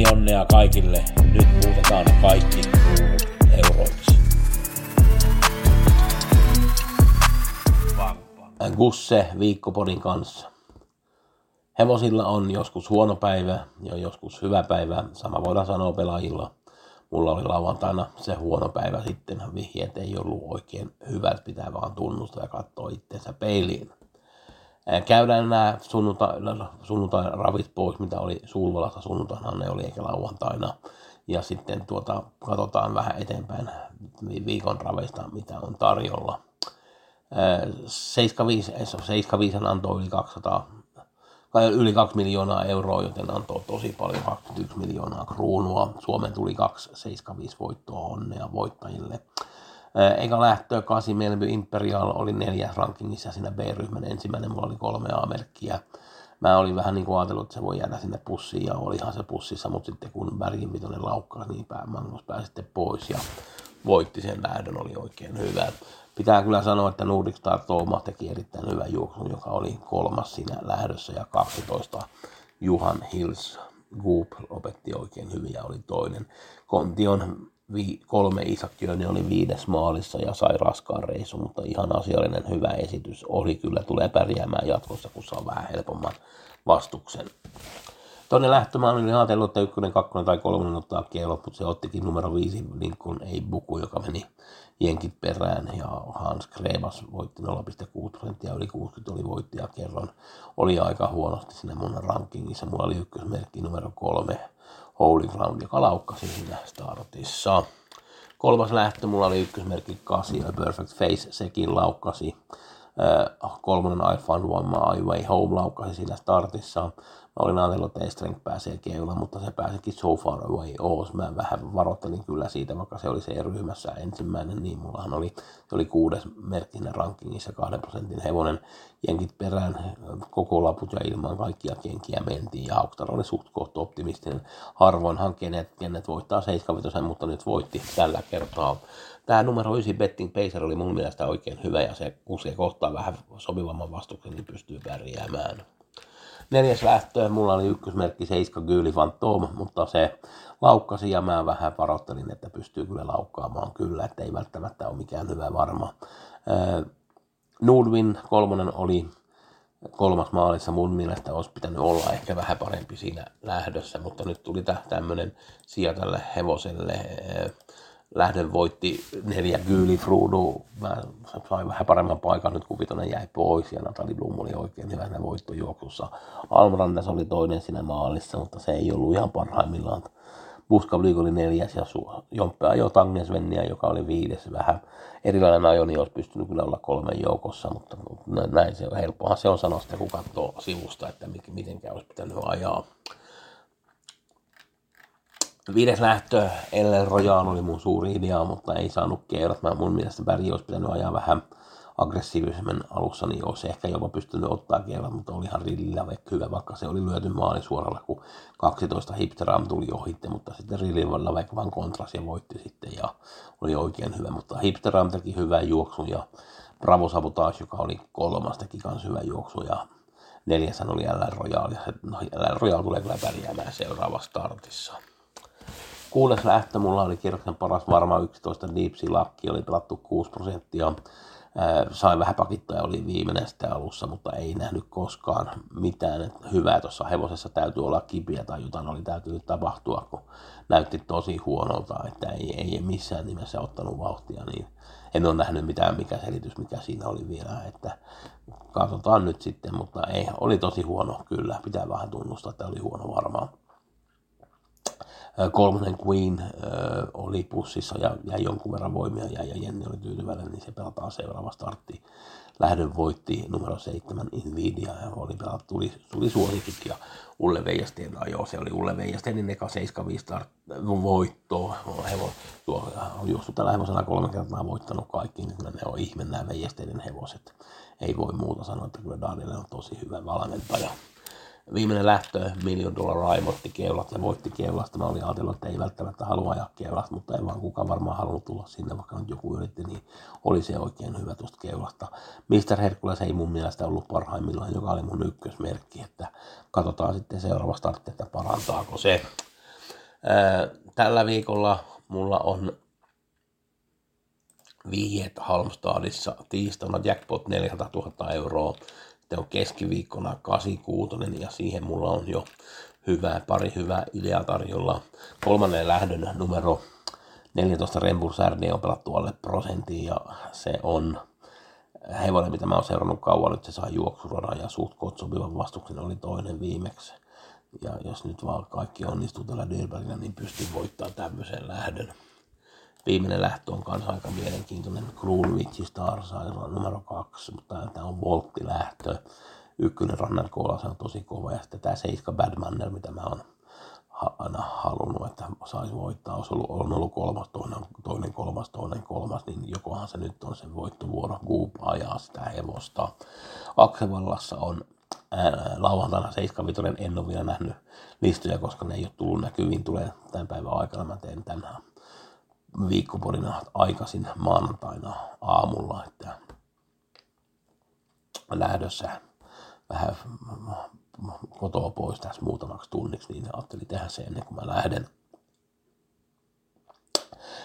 Pelionnea kaikille. Nyt muutetaan kaikki kruunut euroiksi. Gusse Viikkopodin kanssa. Hevosilla on joskus huono päivä ja joskus hyvä päivä. Sama voidaan sanoa pelaajilla. Mulla oli lauantaina se huono päivä sitten. Vihjeet ei ollut oikein hyvät, pitää vaan tunnustaa ja katsoa itsensä peiliin. Ää, Käydään nämä sunnuntai, ravit pois, mitä oli Sulvalassa sunnuntaina, ne oli eikä lauantaina. Ja sitten tuota, katsotaan vähän eteenpäin viikon raveista, mitä on tarjolla. Ää, 75, 75 antoi yli 200 kai yli 2 miljoonaa euroa, joten antoi tosi paljon, 21 miljoonaa kruunua. Suomen tuli 275 voittoa onnea voittajille. Ää, Eka lähtö 8 Melby Imperial oli neljäs rankingissa siinä B-ryhmän ensimmäinen, mulla oli kolme A-merkkiä. Mä olin vähän niin kuin ajatellut, että se voi jäädä sinne pussiin ja olihan se pussissa, mutta sitten kun Berginvitoinen laukkaa, niin pää, Magnus pääsi sitten pois ja voitti sen lähdön, oli oikein hyvä. Pitää kyllä sanoa, että Nordic Star Tooma teki erittäin hyvän juoksun, joka oli kolmas siinä lähdössä ja 12 Juhan Hills Goop lopetti oikein hyvin ja oli toinen. Kontion vi- kolme Isakkiöinen oli viides maalissa ja sai raskaan reissun, mutta ihan asiallinen hyvä esitys oli kyllä, tulee pärjäämään jatkossa, kun saa vähän helpomman vastuksen. Toinen lähtö mä olin ajatellut, että ykkönen, kakkonen tai kolmonen ottaa kielo, mutta se ottikin numero viisi Lincoln ei buku, joka meni jenkit perään ja Hans Krebas voitti 0,6 prosenttia, yli 60 oli voittaja kerran. Oli aika huonosti siinä mun rankingissa. Mulla oli ykkösmerkki numero kolme, Holy Ground, joka laukkasi siinä startissa. Kolmas lähtö, mulla oli ykkösmerkki 8, ja Perfect Face, sekin laukkasi. Äh, kolmonen I Found One My Way Home laukkasi siinä startissa. Mä olin ajatellut, että Estreng pääsee keulaan, mutta se pääsikin So Far Away Oos. Mä vähän varoittelin kyllä siitä, vaikka se oli se ryhmässä ensimmäinen, niin mullahan oli, se oli kuudes merkkinä rankingissa, kahden prosentin hevonen. Jenkit perään, koko laput ja ilman kaikkia kenkiä mentiin, ja Hauktar oli suht kohta optimistinen. Harvoinhan kenet, kenet voittaa 75, mutta nyt voitti tällä kertaa. Tämä numero 9 Betting Pacer oli mun mielestä oikein hyvä, ja se, kun se kohtaa vähän sopivamman vastuksen, niin pystyy pärjäämään. Neljäs lähtö, mulla oli ykkösmerkki 7 Gyli Phantom, mutta se laukkasi ja mä vähän varoittelin, että pystyy kyllä laukkaamaan kyllä, että ei välttämättä ole mikään hyvä varma. Ää, Nudvin kolmonen oli kolmas maalissa mun mielestä olisi pitänyt olla ehkä vähän parempi siinä lähdössä, mutta nyt tuli tämmöinen tälle hevoselle. Ää, lähdön voitti neljä Gyli Frudu. Mä sain vähän paremman paikan nyt, kun Vitonen jäi pois ja Natali Blum oli oikein hyvä siinä voittojuoksussa. Almrandes oli toinen siinä maalissa, mutta se ei ollut ihan parhaimmillaan. Buska Blyg oli neljäs ja Jomppe ajoi Tangesvenniä, joka oli viides. Vähän erilainen ajo, niin olisi pystynyt kyllä olla kolmen joukossa, mutta näin se on helppoa. Se on sanoa sitten, kun katsoo sivusta, että miten olisi pitänyt ajaa. Viides lähtö, El Royal oli mun suuri idea, mutta ei saanut keurat. Mä mun mielestä Bergi olisi pitänyt ajaa vähän aggressiivisemmin alussa, niin olisi ehkä jopa pystynyt ottaa keurat, mutta olihan Rillillä hyvä, vaikka se oli lyöty maali suoralla, kun 12 Hipsteram tuli ohitte, mutta sitten Rillillä vaikka vaan kontras ja voitti sitten ja oli oikein hyvä, mutta Hipsteram teki hyvän juoksun ja Bravo Sabotage, joka oli kolmas, teki myös hyvän juoksun ja neljäshän oli LR Royal ja no, LR Royal tulee kyllä pärjäämään seuraavassa startissa. Kuudes lähtö mulla oli kierroksen paras varma 11 Deep Sea Lakki, oli pelattu 6 prosenttia. Sai vähän pakittaa oli viimeinen sitten alussa, mutta ei nähnyt koskaan mitään hyvää tuossa hevosessa. Täytyy olla kipiä tai jotain oli täytynyt tapahtua, kun näytti tosi huonolta, että ei, ei missään nimessä ottanut vauhtia, niin en ole nähnyt mitään mikä selitys, mikä siinä oli vielä, että katsotaan nyt sitten, mutta ei, oli tosi huono kyllä, pitää vähän tunnustaa, että oli huono varmaan. Kolmonen Queen oli pussissa ja jäi jonkun verran voimia ja, ja Jenni oli tyytyväinen, niin se pelataan seuraava startti. Lähdön voitti numero 7 Nvidia ja oli pelattu, tuli, tuli suosikit ja Ulle Veijasteen ajo, se oli Ulle Veijastenin eka 75 start, voittoa. Hevo, tuo, on juossut tällä hevosella kolme kertaa voittanut kaikki, niin ne on ihme nämä Veijastenin hevoset. Ei voi muuta sanoa, että kyllä Daniel on tosi hyvä valmentaja viimeinen lähtö, Million Dollar Rime otti keulat ja voitti keulasta. Mä olin ajatellut, että ei välttämättä halua ajaa keulasta, mutta ei vaan kukaan varmaan halunnut tulla sinne, vaikka nyt joku yritti, niin oli se oikein hyvä tuosta keulasta. Mr. Herkules ei mun mielestä ollut parhaimmillaan, joka oli mun ykkösmerkki, että katsotaan sitten seuraava startti, että parantaako se. Tällä viikolla mulla on vihjeet Halmstadissa tiistaina jackpot 400 000 euroa sitten on keskiviikkona 86 ja siihen mulla on jo hyvää, pari hyvää ideaa tarjolla. Kolmannen lähdön numero 14 Rembursärdi on pelattu alle prosenttiin ja se on hevonen, mitä mä oon seurannut kauan, nyt se saa juoksuradan ja suht sopivan vastuksen oli toinen viimeksi. Ja jos nyt vaan kaikki onnistuu tällä Dyrbergillä, niin pystyy voittamaan tämmöisen lähdön. Viimeinen lähtö on kanssa aika mielenkiintoinen. Krulvitsi Stars numero kaksi, mutta tämä on volttilähtö. Ykkönen Runner se on tosi kova. Ja sitten tämä Seiska Badmanner, mitä mä oon aina halunnut, että saisi voittaa. Olisi ollut, on ollut kolmas, toinen, toinen, kolmas, toinen, kolmas, niin jokohan se nyt on se voittovuoro. Goop ajaa sitä hevosta. Aksevallassa on lauantaina 75, en ole vielä nähnyt listoja, koska ne ei ole tullut näkyviin, tulee tämän päivän aikana, mä teen tämän viikkopodina aikaisin maanantaina aamulla, että lähdössä vähän kotoa pois tässä muutamaksi tunniksi, niin ajattelin tehdä se ennen kuin mä lähden.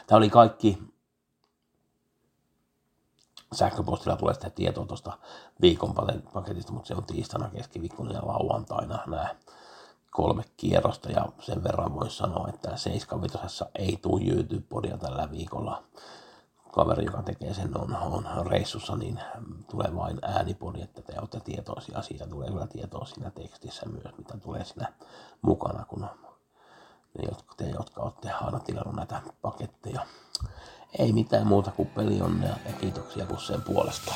Tämä oli kaikki. Sähköpostilla tulee sitä tietoa tuosta viikon paketista, mutta se on tiistaina, keskiviikkona ja lauantaina nämä kolme kierrosta ja sen verran voisi sanoa, että 75 ei tule YouTube-podia tällä viikolla. Kaveri, joka tekee sen, on, on reissussa, niin tulee vain äänipodi, että te olette tietoisia siitä. Tulee kyllä tietoa siinä tekstissä myös, mitä tulee siinä mukana, kun ne, jotka, te, jotka olette aina tilannut näitä paketteja. Ei mitään muuta kuin peli on ja kiitoksia kun sen puolesta.